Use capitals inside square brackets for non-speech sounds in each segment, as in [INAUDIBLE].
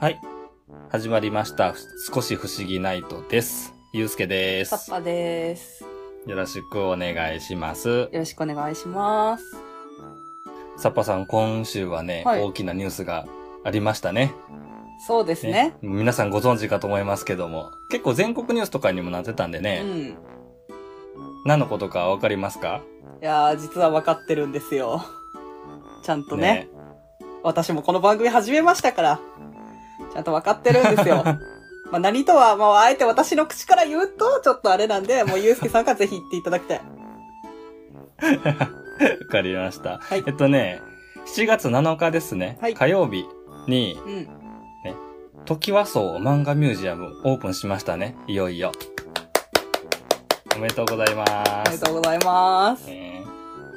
はい。始まりました。少し不思議ナイトです。ゆうすけです。パパです。よろしくお願いします。よろしくお願いします。サッパさん、今週はね、はい大きなニュースがありましたね。そうですね。皆さんご存知かと思いますけども、結構全国ニュースとかにもなってたんでうね、ん。何のことかわかりますか？いやー、実は分かってるんですよ。ちゃんとね私もこの番組始めましたから、ちゃんと分かってるんですよ。[LAUGHS] まあ何とは、まああえて私の口から言うと、ちょっとあれなんで、もうゆうすけさんからぜひ言っていただきたい。[LAUGHS] わかりました。はいえっとね、7月7日ですね、はい火曜日に、うん。トキワ荘漫画ミュージアムオープンしましたね。いよいよ。おめでとうございます。ありがとうございます。ね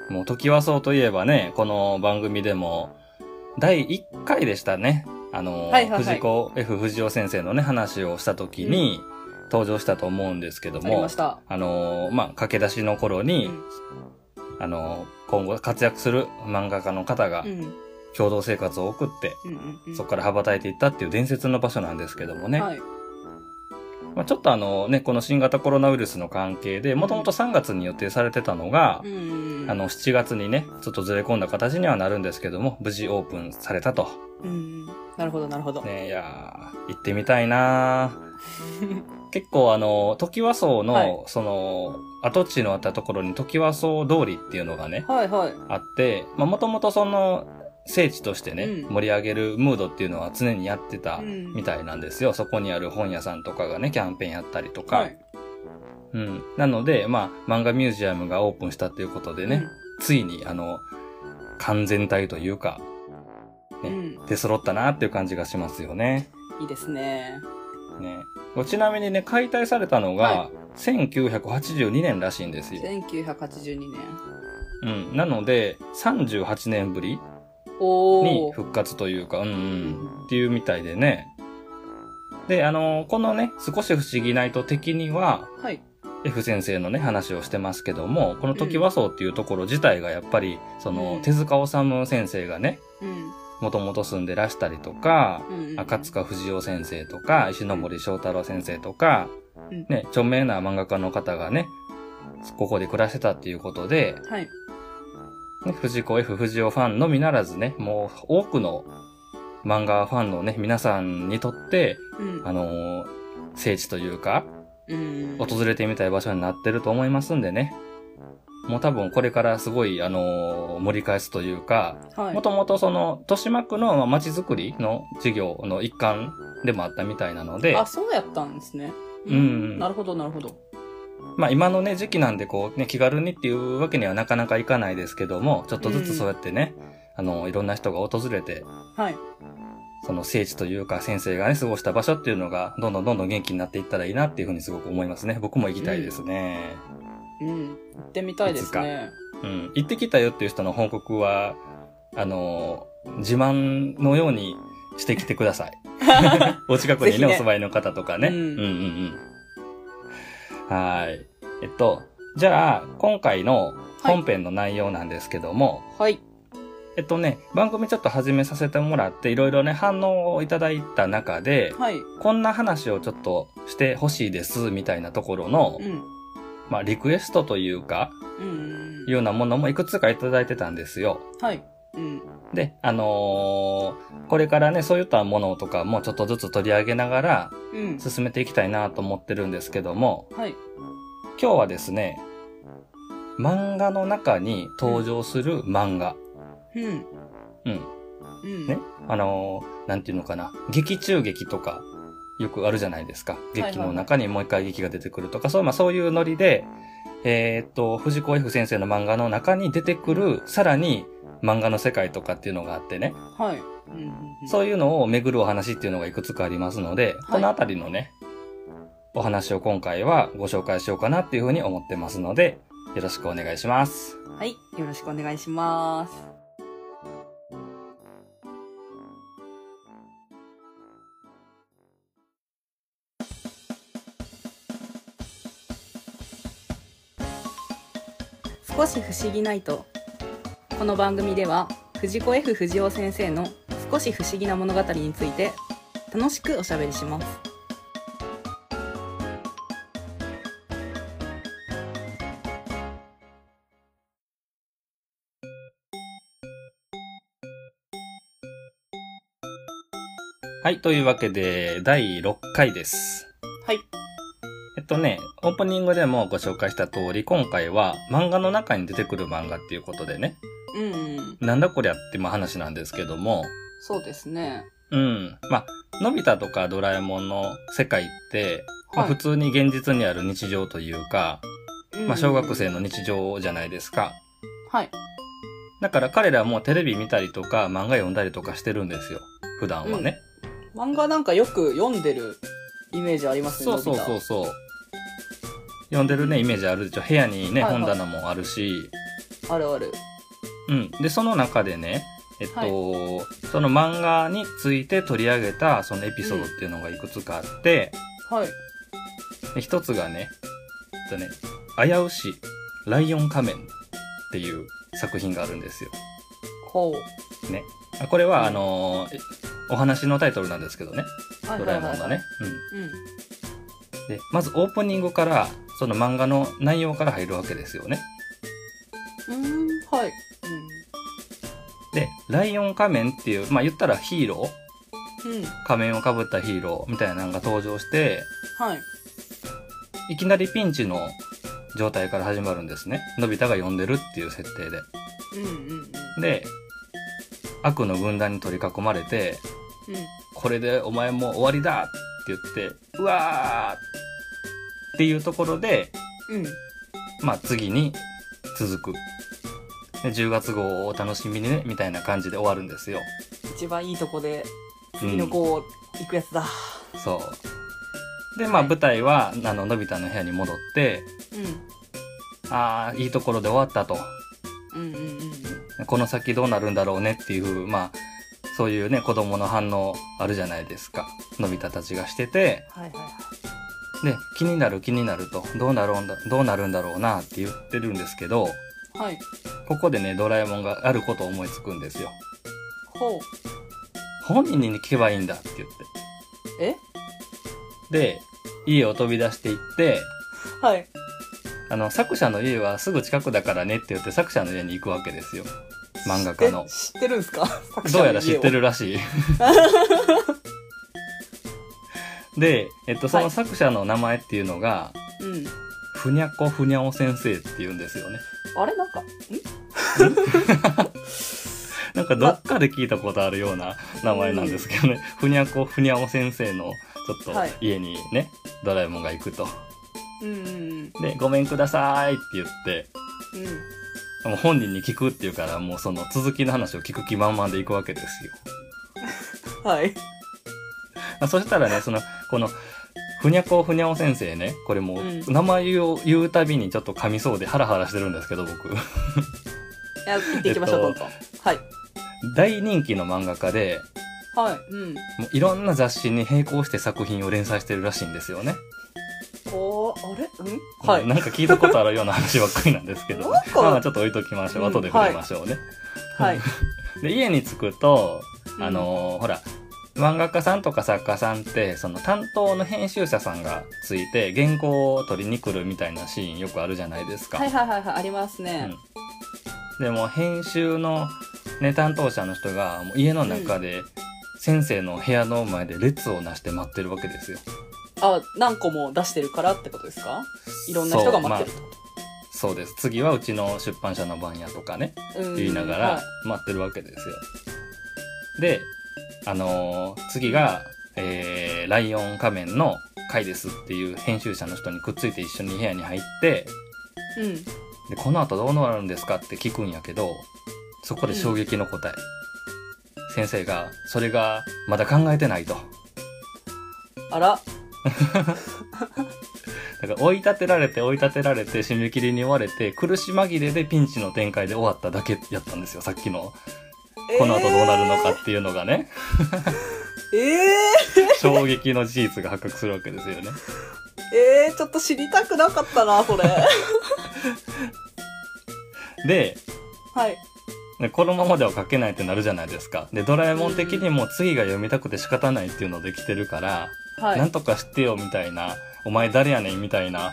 もう、トキワ荘といえばね、この番組でも、第1回でしたね。あの、はいはいはい藤子 F 不二雄先生のね、話をした時に、登場したと思うんですけどもありまし、た。あの、まあ、駆け出しの頃に、うんあの、今後活躍する漫画家の方がうん。共同生活を送って、うんうんうん。そこから羽ばたいていったっていう伝説の場所なんですけどもね。はい。まあ、ちょっとあのね、この新型コロナウイルスの関係で、もともと3月に予定されてたのがう、ん。あの、7月にね、ちょっとずれ込んだ形にはなるんですけども、無事オープンされたと。うん。なるほど、なるほど。ね、いやー、行ってみたいなー [LAUGHS] 結構あの、時和荘の、はいその、跡地のあったところに時和荘通りっていうのがね、はいはい。あって、まあ、もともとその、聖地としてね、うん盛り上げるムードっていうのは常にやってたうんみたいなんですよ。そこにある本屋さんとかがね、キャンペーンやったりとか。はい。うん。なので、まあ、漫画ミュージアムがオープンしたっていうことでね、ついに、あの、完全体というか、ねうん。うん。出揃ったなっていう感じがしますよね。いいですね。ね。ちなみにね、解体されたのが、は1982年らしいんですよ。1982年。うん。なので、38年ぶりおにー。復活というか、うんううんん。っていうみたいでね。で、あの、このね、少し不思議ないと的には、はい。F 先生のね、話をしてますけども、この時和荘っていうところ自体がやっぱり、その、うん手塚治虫先生がね、うん。もともと住んでらしたりとか、うん。赤塚不二夫先生とか、石ノ森章太郎先生とか、うんね、著名な漫画家の方がね、ここで暮らしてたっていうことで、はい。ね、藤子 F 不二雄ファンのみならずね、もう多くの漫画ファンのね、皆さんにとって、うん。あのー聖地というか、うん。訪れてみたい場所になってると思いますんでね。もう多分これからすごい、あのー盛り返すというか、もともとその、豊島区の街づくりの事業の一環でもあったみたいなので、あ、そうやったんですね。うんなるほど、なるほど。まあ今のね、時期なんでこうね、気軽にっていうわけにはなかなかいかないですけども、ちょっとずつそうやってね、あの、いろんな人が訪れて、はい。その聖地というか先生がね、過ごした場所っていうのが、どんどんどんどん元気になっていったらいいなっていうふうにすごく思いますね。僕も行きたいですね。うん。行ってみたいですね。うん。行ってきたよっていう人の報告は、あの、自慢のようにしてきてください。[LAUGHS] お近くにね、ねお住まいの方とかね。うんうんうんうん。はい。えっと、じゃあ、今回の本編の内容なんですけども、はい。えっとね、番組ちょっと始めさせてもらって、いろいろね、反応をいただいた中で、はい。こんな話をちょっとしてほしいです、みたいなところの、うん。まあ、リクエストというか、うん。いうようなものもいくつかいただいてたんですよ。はい。うん。で、あのーこれからね、そういったものとかもちょっとずつ取り上げながらうん。進めていきたいなと思ってるんですけども、はい。今日はですね、漫画の中に登場する漫画。うん。うん。うん。ね。あのーなんていうのかな。劇中劇とか、よくあるじゃないですか。劇の中にもう一回劇が出てくるとか、そう、まあそういうノリで、えーっと、藤子 F 先生の漫画の中に出てくる、さらに漫画の世界とかっていうのがあってね。はい。うん。そういうのを巡るお話っていうのがいくつかありますので、いこのあたりのね、お話を今回はご紹介しようかなっていうふうに思ってますので、よろしくお願いします。はい。よろしくお願いします。少し不思議ナイトこの番組では藤子 F 不二雄先生の少し不思議な物語について楽しくおしゃべりしますはい、というわけで、第6回です。はいえっとね、オープニングでもご紹介した通り、今回は漫画の中に出てくる漫画っていうことでね、うんうんなんだこりゃってまあ話なんですけども、そうですねうん。まあ、のび太とかドラえもんの世界って、まあはい普通に現実にある日常というか、まあ小学生の日常じゃないですか。はいだから彼らもテレビ見たりとか漫画読んだりとかしてるんですよ。普段はね。漫画なんかよく読んでるイメージありますねそうそうそうそう。読んでるね、イメージあるでしょ。部屋にね、はいはい本棚もあるし。あるあるうん。で、その中でね、えっと、その漫画について取り上げたそのエピソードっていうのがいくつかあって、はいで一つがね、えっとね、危うしライオン仮面っていう作品があるんですよ。ほね。あこれは、あのーお話のタイトルなんですけどね。うはいドラえもんのね。うん。うんで、まずオープニングから、その漫画の内容から入るわけですよね。うーんはいで、ライオン仮面っていう、まあ言ったらヒーローうんうん仮面をかぶったヒーローみたいなのが登場して、はいいきなりピンチの状態から始まるんですね。のび太が呼んでるっていう設定で。うんうんうんで、悪の軍団に取り囲まれて、うんこれでお前も終わりだって言って、うわーっていうところで、うんまあ次に続く。で10月号をお楽しみにね、みたいな感じで終わるんですよ。一番いいとこで次の号行くやつだそう。で、まあはい舞台は、あの、のび太の部屋に戻って、うんああ、いいところで終わったと。うんうんうんうんこの先どうなるんだろうねっていう、まあ、そういうね、子供の反応あるじゃないですか。のび太たちがしてて、はいはいはいで、気になる気になると、どうなるんだ、どうなるんだろうなって言ってるんですけど、はいここでね、ドラえもんがあることを思いつくんですよ。ほう本人に聞けばいいんだって言って。え？で、家を飛び出していって、はいあの、作者の家はすぐ近くだからねって言って作者の家に行くわけですよ。漫画家のえ。知ってるんすか？どうやら知ってるるらしい。[LAUGHS] で、えっと、その作者の名前っていうのが、うんふにゃこふにゃお先生って言うんですよね。あれ？なんかん？[LAUGHS] なんかどっかで聞いたことあるような名前なんですけどね。ふにゃこふにゃお先生のちょっとはい。家にね、ドラえもんが行くと。うんうんで、ごめんくださいって言って、うん。うんもう本人に聞くっていうから、もうその続きの話を聞く気満々で行くわけですよ。[LAUGHS] はい。あそしたらね、その、この、ふにゃこふにゃお先生ね、これもう、うん。名前を言うたびにちょっと噛みそうでハラハラしてるんですけど、僕。[LAUGHS] いや行っていきましょう、えっとどはい。大人気の漫画家で、はいうん。もういろんな雑誌に並行して作品を連載してるらしいんですよね。おーあれ？うん？はい。なんか聞いたことあるような話ばっかりなんですけど、[LAUGHS] なんか。まあまあちょっと置いときましょう。うん後で触れましょうね。はい。[LAUGHS] で、家に着くと、うん。あのーほら、漫画家さんとか作家さんって、その担当の編集者さんがついて原稿を取りに来るみたいなシーンよくあるじゃないですか。はいはいはいはいありますねでも編集の、ね、担当者の人がもう家の中で先生の部屋の前で列をなして待ってるわけですよ。あ何個も出してるからってことですか？いろんな人が待ってるそう,、まあそうです。次はうちの出版社の番やとかね、と、うん言いながら待ってるわけですよ。で、あのー次が、えー、ライオン仮面の回ですっていう編集者の人にくっついて一緒に部屋に入って、はいうんで、この後どうなるんですかって聞くんやけど、そこで衝撃の答え。先生が、それがまだ考えてないと。あらだから追い立てられて追い立てられて締め切りに追われて苦し紛れでピンチの展開で終わっただけやったんですよ、さっきの。この後どうなるのかっていうのがね、えー、え [LAUGHS] 衝撃の事実が発覚するわけですよね。ー、えー、ちょっと知りたくなかったなそれ [LAUGHS] で、はい。でこのままでは書けないってなるじゃないですか。で、ドラえもん的にも次が読みたくて仕方ないっていうので来てるから、はい。なんとかしてよみたいな、お前誰やねんみたいな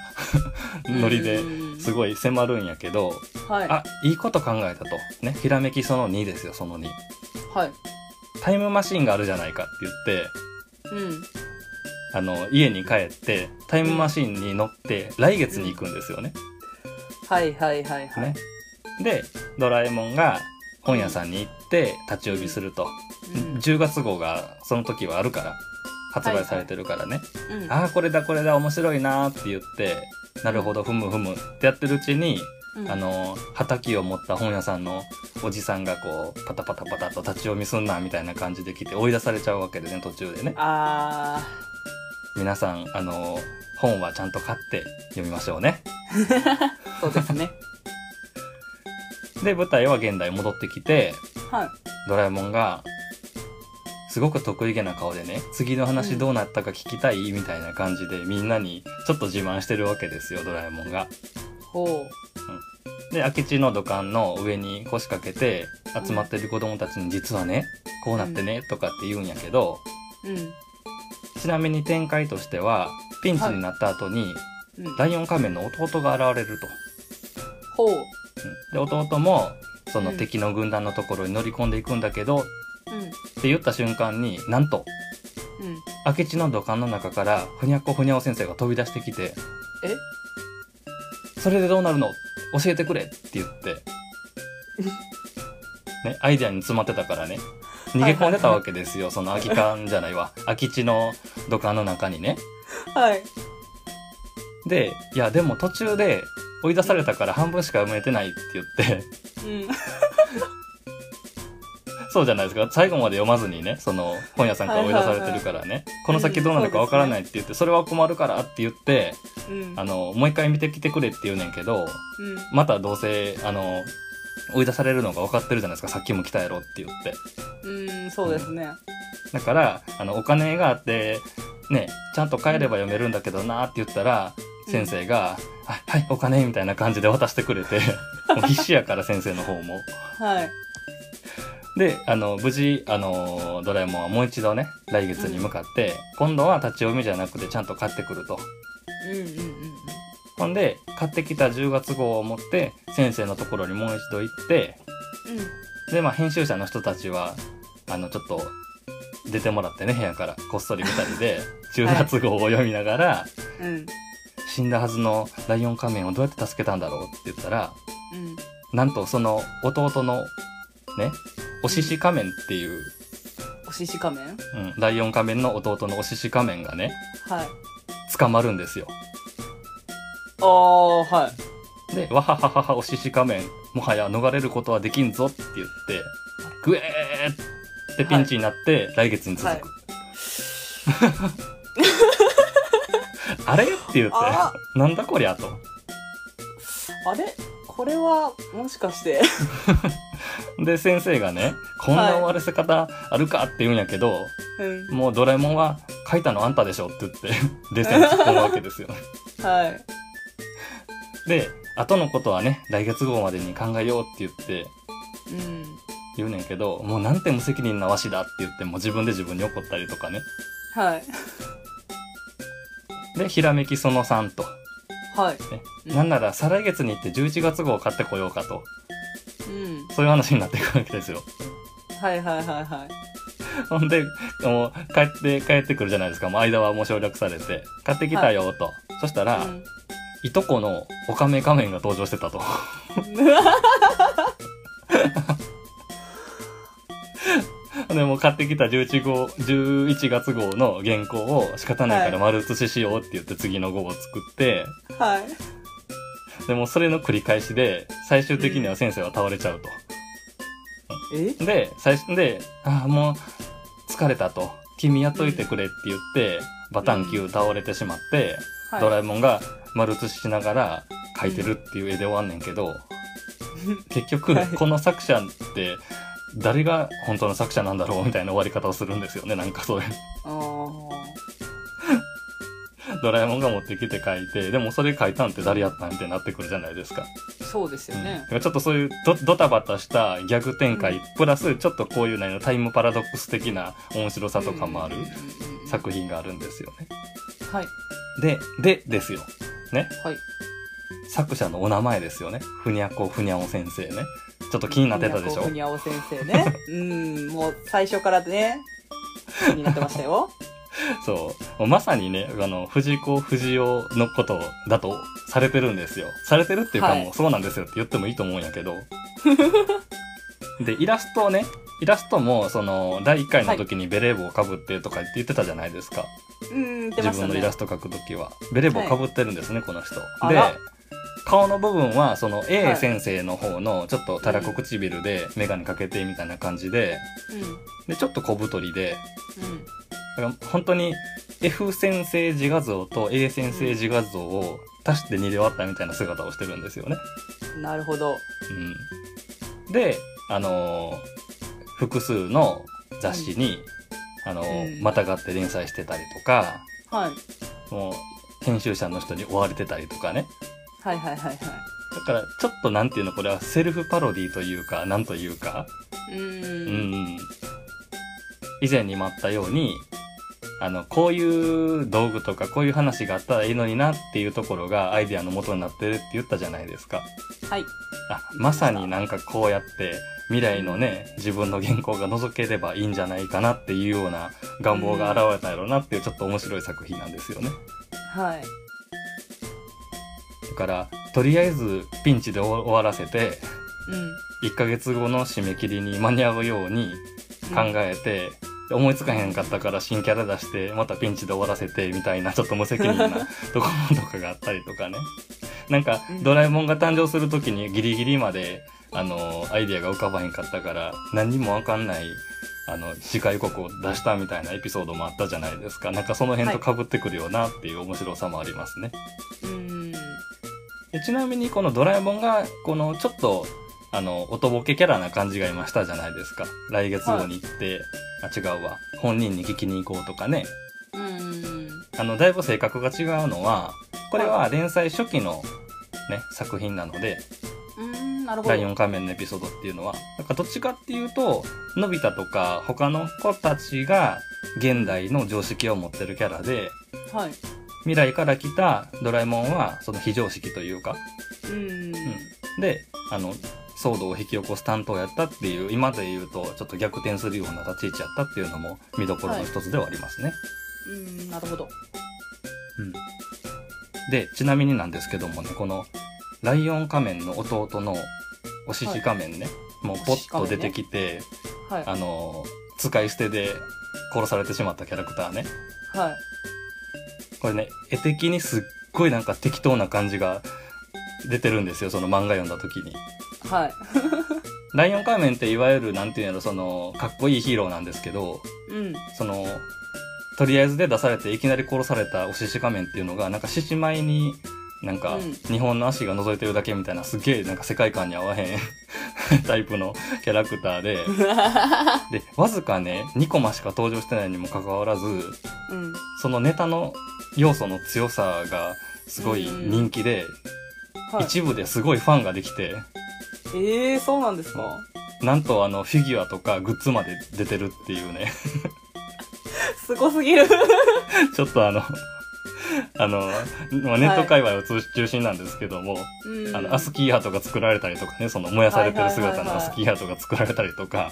ノリでうんすごい迫るんやけど、はい。あ、いいこと考えたと。ね、ひらめきその2ですよ、その2。はい。タイムマシンがあるじゃないかって言って、うん。あの、家に帰って、タイムマシンに乗って、来月に行くんですよね。はいはいはいはい。ね。で、ドラえもんが本屋さんに行って立ち読みすると。うん。10月号がその時はあるから、発売されてるからね。うん。ああ、これだこれだ、面白いなーって言って、なるほど、ふむふむってやってるうちに、うんあ、の、畑を持った本屋さんのおじさんがこう、パタパタパタと立ち読みすんな、みたいな感じで来て追い出されちゃうわけでね、途中でね。あ皆さん、あの、本はちゃんと買って読みましょうね。ー、[LAUGHS] そうですね。[LAUGHS] で、舞台は現代戻ってきて、はい。ドラえもんが、すごく得意げな顔でね、次の話どうなったか聞きたい？みたいな感じでみんなにちょっと自慢してるわけですよ、ドラえもんが。ほで、空き地の土管の上に腰掛けて集まってる子供たちに実はね、こうなってね、とかって言うんやけど、う。うん。ちなみに展開としては、ピンチになった後に、うん。ライオン仮面の弟が現れると。ほう。うんで、弟も、そのうん敵の軍団のところに乗り込んでいくんだけど、うん。って言った瞬間になんとうん。明智の土管の中からふにゃっこふにゃお先生が飛び出してきてえ「それでどうなるの？教えてくれ」って言って、[LAUGHS] ね、アイデアに詰まってたからね。逃げ込んでたわけですよ、その空き缶じゃないわ。空き地の土管の中にね。はい。でいやでも途中で追い出されたから半分しか読めてないって言って。うん。そうじゃないですか最後まで読まずにねその本屋さんから追い出されてるからね、この先どうなるかわからないって言って、それは困るからって言ってうん。あのもう一回見てきてくれって言うねんけどうん。またどうせあの追い出されるのが分かってるじゃないですかさっきも来たやろって言ってうん、そうですね。だからあのお金があってねちゃんと帰れば読めるんだけどなって言ったらうん先生が「あはいお金」みたいな感じで渡してくれて [LAUGHS] もう必死やから先生の方も。はい。であの無事あのドラえもんはもう一度ね来月に向かって、今度は立ち読みじゃなくてちゃんと買ってくると。うんうんうんほんで買ってきた10月号を持って先生のところにもう一度行ってうん。でまあ編集者の人たちはあのちょっと出てもらってね部屋からこっそり2人で [LAUGHS] 10月号を読みながら、うん。うん。死んだはずのライオン仮面をどうやって助けたんだろうって言ったらうん。なんとその弟のねお獅子仮面っていう、お獅子仮面？うん、ライオン仮面の弟のお獅子仮面がねはい。捕まるんですよああ、はい。で、わはははは、お獅子仮面、もはや逃れることはできんぞって言って、ぐえーってピンチになって、来月に続く。[LAUGHS] あれ？って言ってあ、なんだこりゃと。あれ？これは、もしかして。[LAUGHS] で、先生がね、こんな終わらせ方あるかって言うんやけど、うん。もうドラえもんは書いたのあんたでしょって言って、冷静に突っ込むわけですよ。はい。で、後のことはね、来月号までに考えようって言って、うん。言うねんけど、もうなんて無責任なわしだって言って、もう自分で自分に怒ったりとかね。はい。で、ひらめきその3と。はい。ねうんなんなら再来月に行って11月号を買ってこようかと。うん。そういう話になっていくわけですよ。はいはいはいはい。ほんで、もう帰って、帰ってくるじゃないですか。もう間はもう省略されて。買ってきたよと。そしたら、うんいとこのオカメ仮面が登場してたと。[LAUGHS] でもう買ってきた11号、11月号の原稿を仕方ないから丸写ししようって言って次の号を作って、はい。でもそれの繰り返しで、最終的には先生は倒れちゃうと。え？で、最初で、ああ、もう疲れたと。君やっといてくれって言って、バタンキュー倒れてしまって、はい。ドラえもんが丸写ししながら描いてるっていう絵で終わんねんけど、結局はい、この作者って、誰が本当の作者なんだろうみたいな終わり方をするんですよね、なんかそういう。あ [LAUGHS] ドラえもんが持ってきて書いて、でもそれ書いたんって誰やったんってなってくるじゃないですか。そうですよね。うんちょっとそういうドドタバタしたギャグ展開、うんプラスちょっとこういうねタイムパラドックス的な面白さとかもある作品があるんですよね。はい。で、でですよ。ね。はい。作者のお名前ですよね。ふにゃこふにゃお先生ね。ちょっと気になってたでしょ？ふにゃお先生ね。うん、もう最初からね、気になってましたよ。[LAUGHS] [LAUGHS] そう。まさにね、あの、藤子不二雄のことだとされてるんですよ。されてるっていうかはいもうそうなんですよって言ってもいいと思うんやけど。[LAUGHS] で、イラストをね、イラストも、その、第1回の時にベレー帽をかぶってとかって言ってたじゃないですか。うん、出ましたね自分のイラ。スト描く時は。ベレー帽かぶってるんですね、この人。で顔の部分は、そのは A い先生の方の、ちょっとたらこ唇で、メガネかけてみたいな感じで、で、ちょっと小太りで、うん。うん。だから本当に F 先生自画像と A 先生自画像を足して2で割ったみたいな姿をしてるんですよね。なるほど。うん、で、あのー複数の雑誌に、あのーうんまたがって連載してたりとか、はい。もう編集者の人に追われてたりとかね。はいはいはいはい。だからちょっとなんていうのこれはセルフパロディというか、なんというか、う。うんん、以前にもあったように、あの、こういう道具とかこういう話があったらいいのになっていうところがアイデアの元になってるって言ったじゃないですか。はい。あ、まさになんかこうやって未来のね、自分の原稿が覗ければいいんじゃないかなっていうような願望が現れたやろうなっていうちょっと面白い作品なんですよね。はい。だから、とりあえずピンチで終わらせて、うん。1ヶ月後の締め切りに間に合うように考えて、で思いつかへんかったから新キャラ出してまたピンチで終わらせてみたいなちょっと無責任な [LAUGHS] ところとかがあったりとかね。なんかうん。ドラえもんが誕生する時にギリギリまであのアイディアが浮かばへんかったから何にもわかんないあの次回予告を出したみたいなエピソードもあったじゃないですか。なんかその辺と被ってくるよなっていう面白さもありますね、うん。でちなみにこのドラえもんがこのちょっとあのおとぼけキャラな感じが今したじゃないですか来月号に行って、あ違うわ本人に聞きに行こうとかねうん。あのだいぶ性格が違うのはこれは連載初期のね作品なので。ライオン仮面のエピソードっていうのはだからどっちかっていうとのび太とか他の子たちが現代の常識を持ってるキャラではい。未来から来たドラえもんはその非常識というかうん。であの騒動を引き起こす担当やったっていう今で言うとちょっと逆転するような立ち位置やったっていうのも見どころの一つではありますね、うん、なるほど。うん、でちなみになんですけどもねこのライオン仮面の弟のお獅子仮面ね、もうポッと出てきて、はい。あの使い捨てで殺されてしまったキャラクターねはい。これね絵的にすっごいなんか適当な感じが出てるんですよその漫画読んだ時にはい。ライオン仮面っていわゆるなんていうんやろそのかっこいいヒーローなんですけどうん。そのとりあえずで出されていきなり殺されたお獅子仮面っていうのがなんか獅子舞になんかうん日本の足が覗いてるだけみたいなすげえなんか世界観に合わへん [LAUGHS] タイプのキャラクターで [LAUGHS] でわずかね2コマしか登場してないにもかかわらずうん。そのネタの要素の強さがすごい人気で、はい。一部ですごいファンができてええー、そうなんですか？なんとあのフィギュアとかグッズまで出てるっていうね [LAUGHS] すごすぎる。[LAUGHS] ちょっとあの、あの、まあネット界隈を中中心なんですけども、うん。あの、アスキーハートが作られたりとかね、その燃やされてる姿のはいはいはいはいアスキーハートが作られたりとか、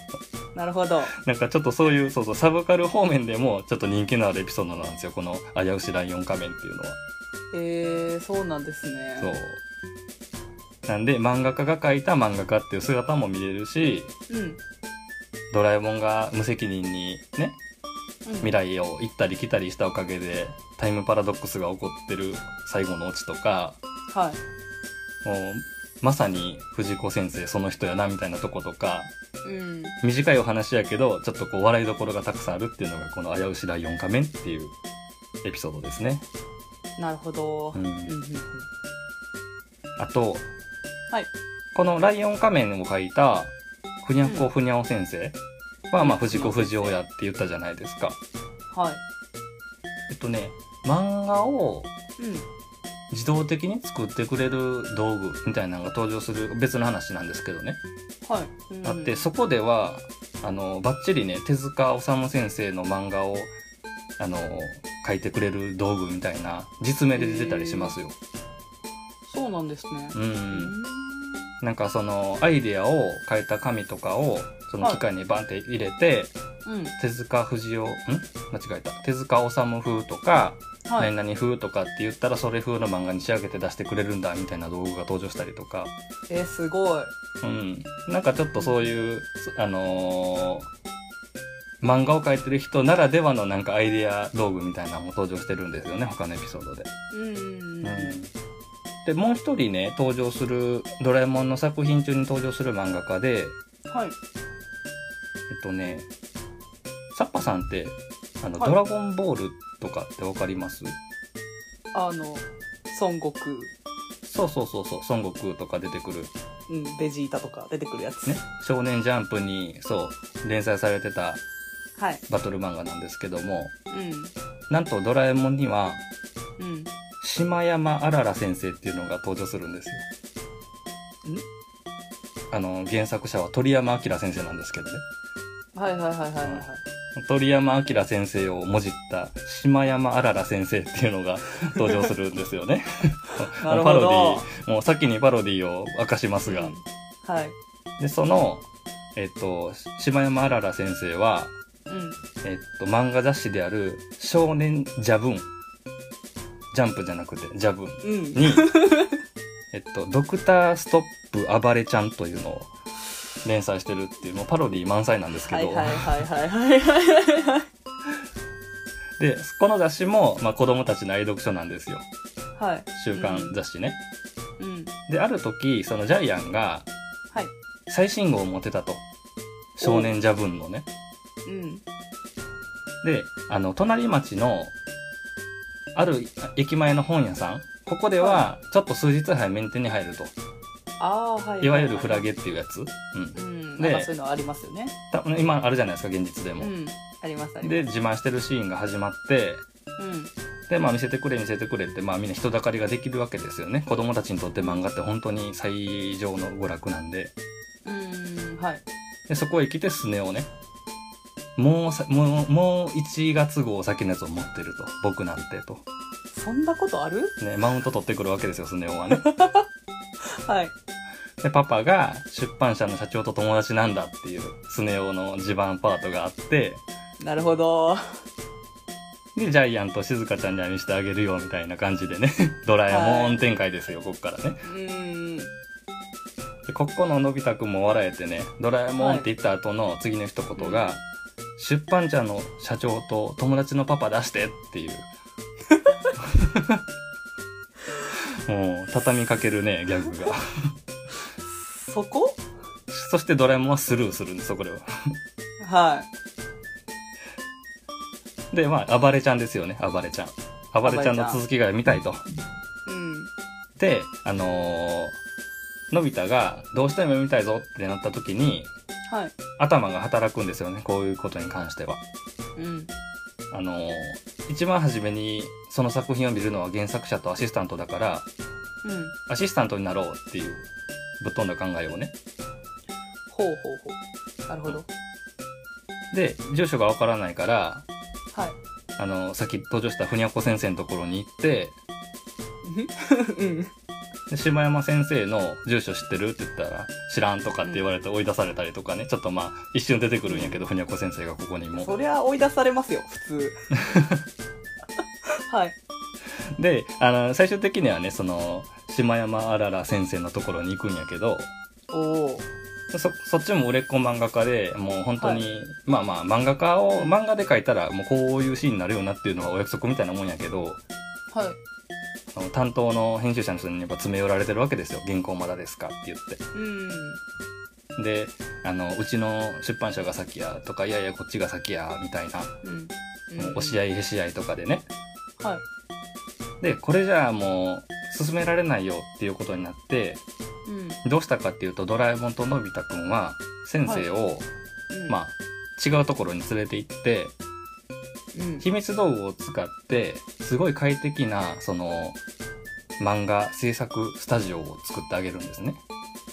なるほど。なんかちょっとそういう、そうそう、サブカル方面でもちょっと人気のあるエピソードなんですよ、この危うしライオン仮面っていうのは。ええー、そうなんですね。そう。なんで、漫画家が描いた漫画家っていう姿も見れるし、うん。ドラえもんが無責任にね、うん。未来を行ったり来たりしたおかげで、タイムパラドックスが起こってる最後のオチとか、はい。もう、まさに藤子先生その人やなみたいなとことか、うん。短いお話やけど、ちょっとこう笑いどころがたくさんあるっていうのがこの危うしライオン仮面っていうエピソードですね。なるほど。うん。あと、はい。このライオン仮面を描いた、ふにゃこふにゃお先生は、まあ、藤子不二雄やって言ったじゃないですか。はい。えっとね、漫画をうん。自動的に作ってくれる道具みたいなのが登場する別の話なんですけどね、はい。うんあってそこではあのバッチリね手塚治虫先生の漫画をあの描いてくれる道具みたいな実名で出てたりしますよ。そうなんですね。う、うんなんかそのアイデアを書いた紙とかをその機械にバンって入れて、うん。手塚不二雄ん？間違えた手塚治虫風とか、はい。何々風とかって言ったらそれ風の漫画に仕上げて出してくれるんだみたいな道具が登場したりとか、えー、すごい。うん、なんかちょっとそういうあのー漫画を描いてる人ならではのなんかアイデア道具みたいなのも登場してるんですよね他のエピソードで。うんうん。でもう一人ね登場するドラえもんの作品中に登場する漫画家ではい。えっとねサッパさんってあの、はいドラゴンボールとかってわかります？あの、孫悟空、そうそうそうそう孫悟空とか出てくるうん、ベジータとか出てくるやつ。ね少年ジャンプにそう連載されてたはい。バトル漫画なんですけどもうなんとドラえもんにはん。うん。島山あらら先生っていうのが登場するんですよあの原作者は鳥山明先生なんですけどねはいはいはいはいはいはい。鳥山明先生をもじった島山あらら先生っていうのが登場するんですよね [LAUGHS] なるパロ。ディもう先にパロディを明かしますが、うんはい。でそのえっと島山あらら先生はうん。えっと漫画雑誌である「少年ジャブン」ジャンプじゃなくてジャブ。に [LAUGHS] えっと「ドクターストップ暴れちゃん」というのを連載してるっていうもうパロディ満載なんですけど、はいはいはいはいはいはいはい。でこの雑誌も、まあ、子供たちの愛読書なんですよはい。週刊雑誌ね、うん。である時そのジャイアンがはい。最新号を持ってたと少年ジャブンのねうん。であの隣町のある駅前の本屋さんここではちょっと数日早めに手に入るとあはい。いわゆるフラゲっていうやつ、うんうん。でそういうのありますよね。た今あるじゃないですか現実でも、うん。ありますあります。で自慢してるシーンが始まってうん。でまあ見せてくれ見せてくれってまあみんな人だかりができるわけですよね子供たちにとって漫画って本当に最上の娯楽なんでうん。はい。でそこへ来てスネをねもうさもうもう1月号先のやつを持ってると。僕なんてと、そんなことある？ね、マウント取ってくるわけですよスネ夫はね。[LAUGHS] はい。でパパが出版社の社長と友達なんだっていうスネ夫の地盤パートがあって。なるほど。でジャイアンと静香ちゃんには見せてあげるよみたいな感じでね。[LAUGHS] ドラえもん展開ですよ、こっからね。うん。でここののび太くんも笑えてね「ドラえもん」って言った後の次の一言が、出版社の社長と友達のパパ出して」っていう。[LAUGHS] もう畳みかけるねギャグが。そこ？そしてドラえもんはスルーするんですよこれをはでまあ暴れちゃんですよね暴れちゃん。暴れちゃんの続きが見たいと。い。うん。であのーのび太がどうしても読みたいぞってなった時にはい。頭が働くんですよねこういうことに関してはうん。あのー一番初めにその作品を見るのは原作者とアシスタントだからうん。アシスタントになろうっていうぶっ飛んだ考えをねほうほうほう。なるほど。で住所がわからないからはい。あのさっき登場したふにゃこ先生のところに行ってうん。で島山先生の住所知ってるって言ったら知らんとかって言われて追い出されたりとかねちょっとまあ一瞬出てくるんやけどふにゃこ先生がここにもそりゃ追い出されますよ、普通。[LAUGHS] はい。であの最終的にはねその島山あらら先生のところに行くんやけどおお。そそっちも売れっ子漫画家でもう本当に、まあまあ漫画家を漫画で描いたらもうこういうシーンになるよなっていうのがお約束みたいなもんやけどはい。あの担当の編集者の人にやっぱ詰め寄られてるわけですよ原稿まだですかって言ってうん。であのうちの出版社が先やとかいやいやこっちが先やみたいな、うん。もう押し合いへし合いとかでねはい。でこれじゃあもう進められないよっていうことになってうん。どうしたかっていうとドラえもんとのび太くんは先生を、うんまあ違うところに連れて行ってうん。秘密道具を使って、すごい快適な、その、漫画制作スタジオを作ってあげるんですね。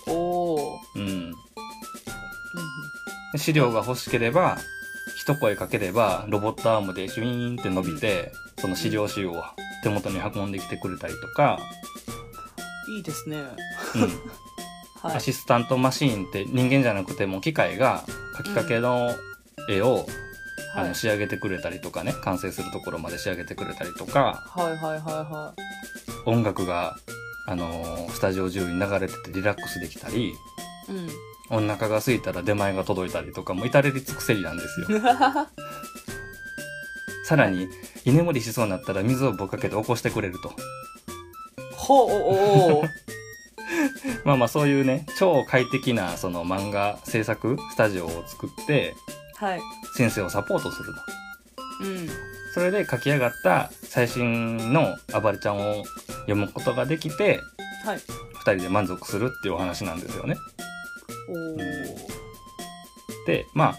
おー。うん。で資料が欲しければ、一声かければ、ロボットアームでシュイーンって伸びて、その資料集を手元に運んできてくれたりとか、いいですね。うん。[LAUGHS] はいア。シスタントマシーンって人間じゃなくても機械が書きかけの絵を、あはいの仕上げてくれたりとかね、完成するところまで仕上げてくれたりとか、はいはいはいは音楽が、あのースタジオ中に流れててリラックスできたり、い。うん。お腹が空いたら出前が届いたりとかも至れり尽くせりなんですよ。[LAUGHS] さらに、居眠りしそうになったら水をぶっかけて起こしてくれると。ほう、おおーまあまあそういうね、超快適なその漫画制作スタジオを作って、はい。先生をサポートすると。うん。それで書き上がった最新の暴れちゃんを読むことができて、はい。二人で満足するっていうお話なんですよね。おー。で、まあ、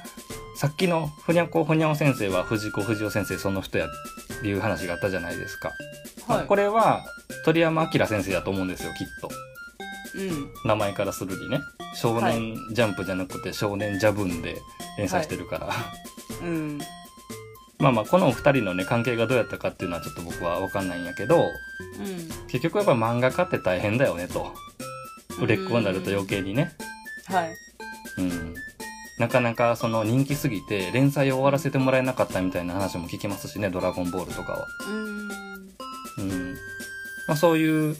さっきのふにゃこふにゃお先生は藤子不二雄先生その人やっていう話があったじゃないですか。はい。これは鳥山明先生だと思うんですよ、きっと。うん。名前からするにね。少年ジャンプじゃなくて少年ジャブンで連載してるから。うん。[LAUGHS] まあまあ、このお二人のね、関係がどうやったかっていうのはちょっと僕はわかんないんやけど、うん。結局やっぱ漫画家って大変だよねと。売れっ子になると余計にね。はい。うん。なかなかその人気すぎて連載を終わらせてもらえなかったみたいな話も聞きますしね、ドラゴンボールとかは。うん。うん。まあそういう、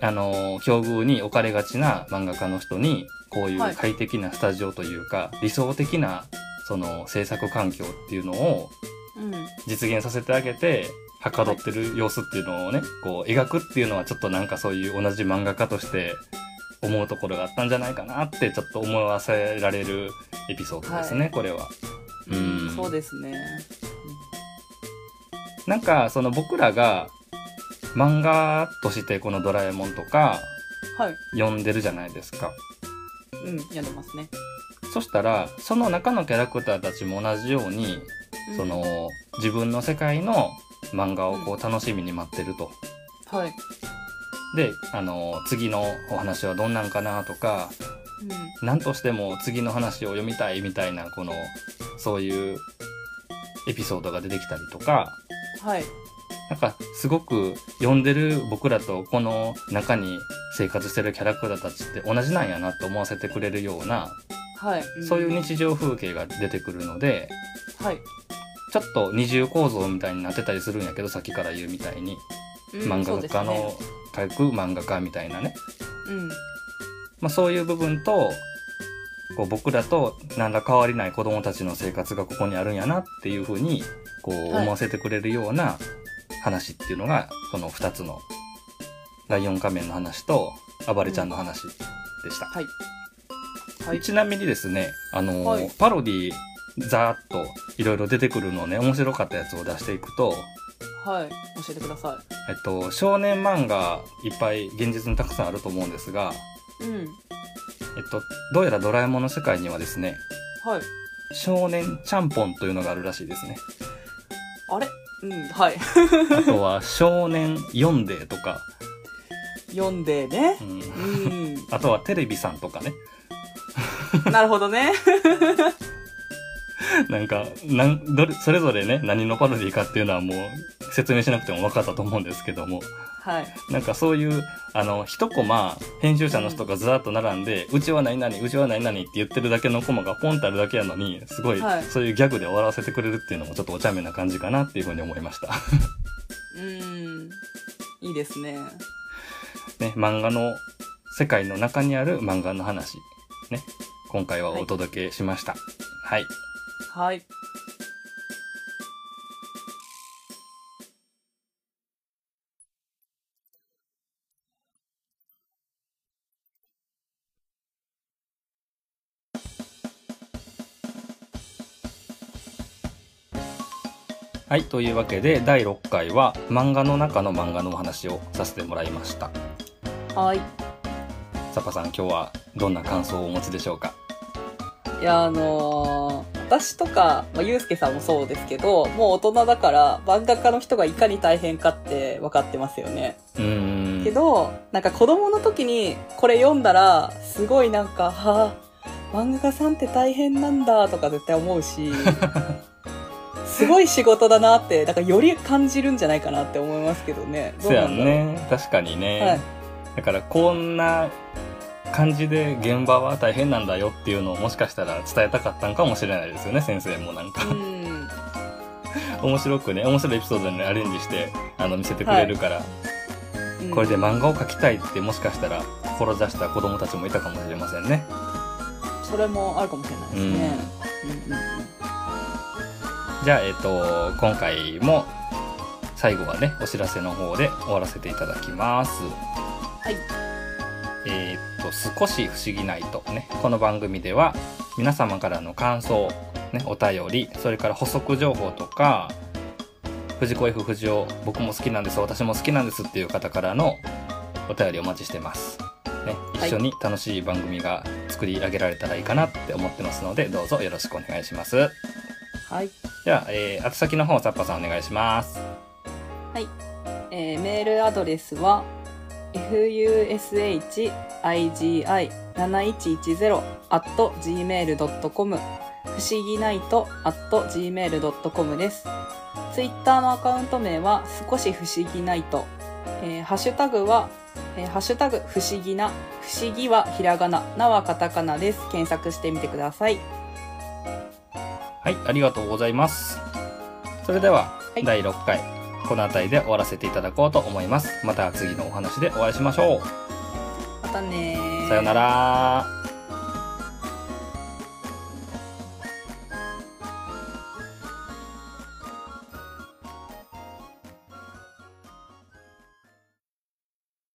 あのー境遇に置かれがちな漫画家の人に、こういはいう快適なスタジオというか、理想的な、その制作環境っていうのをうん。実現させてあげて、はかどってる様子っていうのをね、こう描くっていうのはちょっとなんかそういう同じ漫画家として思うところがあったんじゃないかなってちょっと思わせられるエピソードですね、はいこれは。ううんん。そうですね。なんかその僕らが漫画としてこのドラえもんとかはい。読んでるじゃないですか。うん。やってますね。そしたら、その中のキャラクターたちも同じように、うんそ、の自分の世界の漫画をこう楽しみに待ってると。はい。で、あの、次のお話はどんなんかなとか、うん。何としても次の話を読みたいみたいな、この、そういうエピソードが出てきたりとか、はい。なんかすごく読んでる僕らとこの中に生活してるキャラクターたちって同じなんやなと思わせてくれるような、はい。そういう日常風景が出てくるので、はい。ちょっと二重構造みたいになってたりするんやけど、さっきから言うみたいに、うん漫画家の、描く漫画家みたいなね。うん。まあそういう部分と、こう僕らと何ら変わりない子供たちの生活がここにあるんやなっていうふうに、こうはい思わせてくれるような話っていうのが、この二つのライオン仮面の話と暴れちゃんの話でした。はい。はい。ちなみにですね、あのーはいパロディざーっといろいろ出てくるのをね、面白かったやつを出していくと、はい。教えてくださえっと、少年漫画いっぱい現実にたくさんあると思うんですが、い。うん。えっと、どうやらドラえもんの世界にはですね、はい。少年ちゃんぽんというのがあるらしいですね。あれ？うん。はい。あとは少年読んでとか、読んでねう。ん、うん。あとはテレビさんとかね。なるほどね。[LAUGHS] なんか、なん、どれ、それぞれね、何のパロディかっていうのはもう説明しなくても分かったと思うんですけども、はい。なんかそういう、あの、一コマ、編集者の人がずらっと並んで、うちは何々、うちは何々って言ってるだけのコマがポンってあるだけやのに、すごい、はいそういうギャグで終わらせてくれるっていうのもちょっとお茶目な感じかなっていうふうに思いました。うん。いいですね。ね、漫画の世界の中にある漫画の話、ね、今回はお届けしました。はい。はい。はい。というわけで、第6回は漫画の中の漫画のお話をさせてもらいました。はい。サパさん、今日はどんな感想をお持ちでしょうか？いや、あのー私とか、まあ、ゆうすけさんもそうですけど、もう大人だから、漫画家の人がいかに大変かって分かってますよね。うーん。けど、なんか子供の時にこれ読んだら、すごいなんか、はあ、漫画家さんって大変なんだとか絶対思うし、[LAUGHS] すごい仕事だなって、だからより感じるんじゃないかなって思いますけどね。どそうなんだろう。ね。確かにね。はい。だからこんな感じで現場は大変なんだよっていうのをもしかしたら伝えたかったんかもしれないですよね、先生もなんか。うん。[LAUGHS] 面白くね、面白いエピソードにアレンジして、あの、見せてくれるから、うんこれで漫画を描きたいってもしかしたら志した子供たちもいたかもしれませんね。それもあるかもしれないですね。うんうんうんじゃあ、えっ、と、今回も最後はね、お知らせの方で終わらせていただきます。はい。えーっと、少し不思議ないとね、この番組では皆様からの感想、ね、お便り、それから補足情報とか、藤子 F 不二雄、僕も好きなんです、私も好きなんですっていう方からのお便りお待ちしてます。ね、はい一緒に楽しい番組が作り上げられたらいいかなって思ってますので、どうぞよろしくお願いします。はい。じゃあ、えー、宛先の方、サッパさんお願いします。はいえーメールアドレスは fushigi710 at gmail.com 不思議ナイト at gmail.com です。ツイッターのアカウント名は少し不思議ナイト。えーハッシュタグは、えーハッシュタグ不思議な、不思議はひらがな、なはカタカナです。検索してみてください。はい、ありがとうございます。それでは、はい第6回、この辺りで終わらせていただこうと思います。また次のお話でお会いしましょう。またねーさよなら。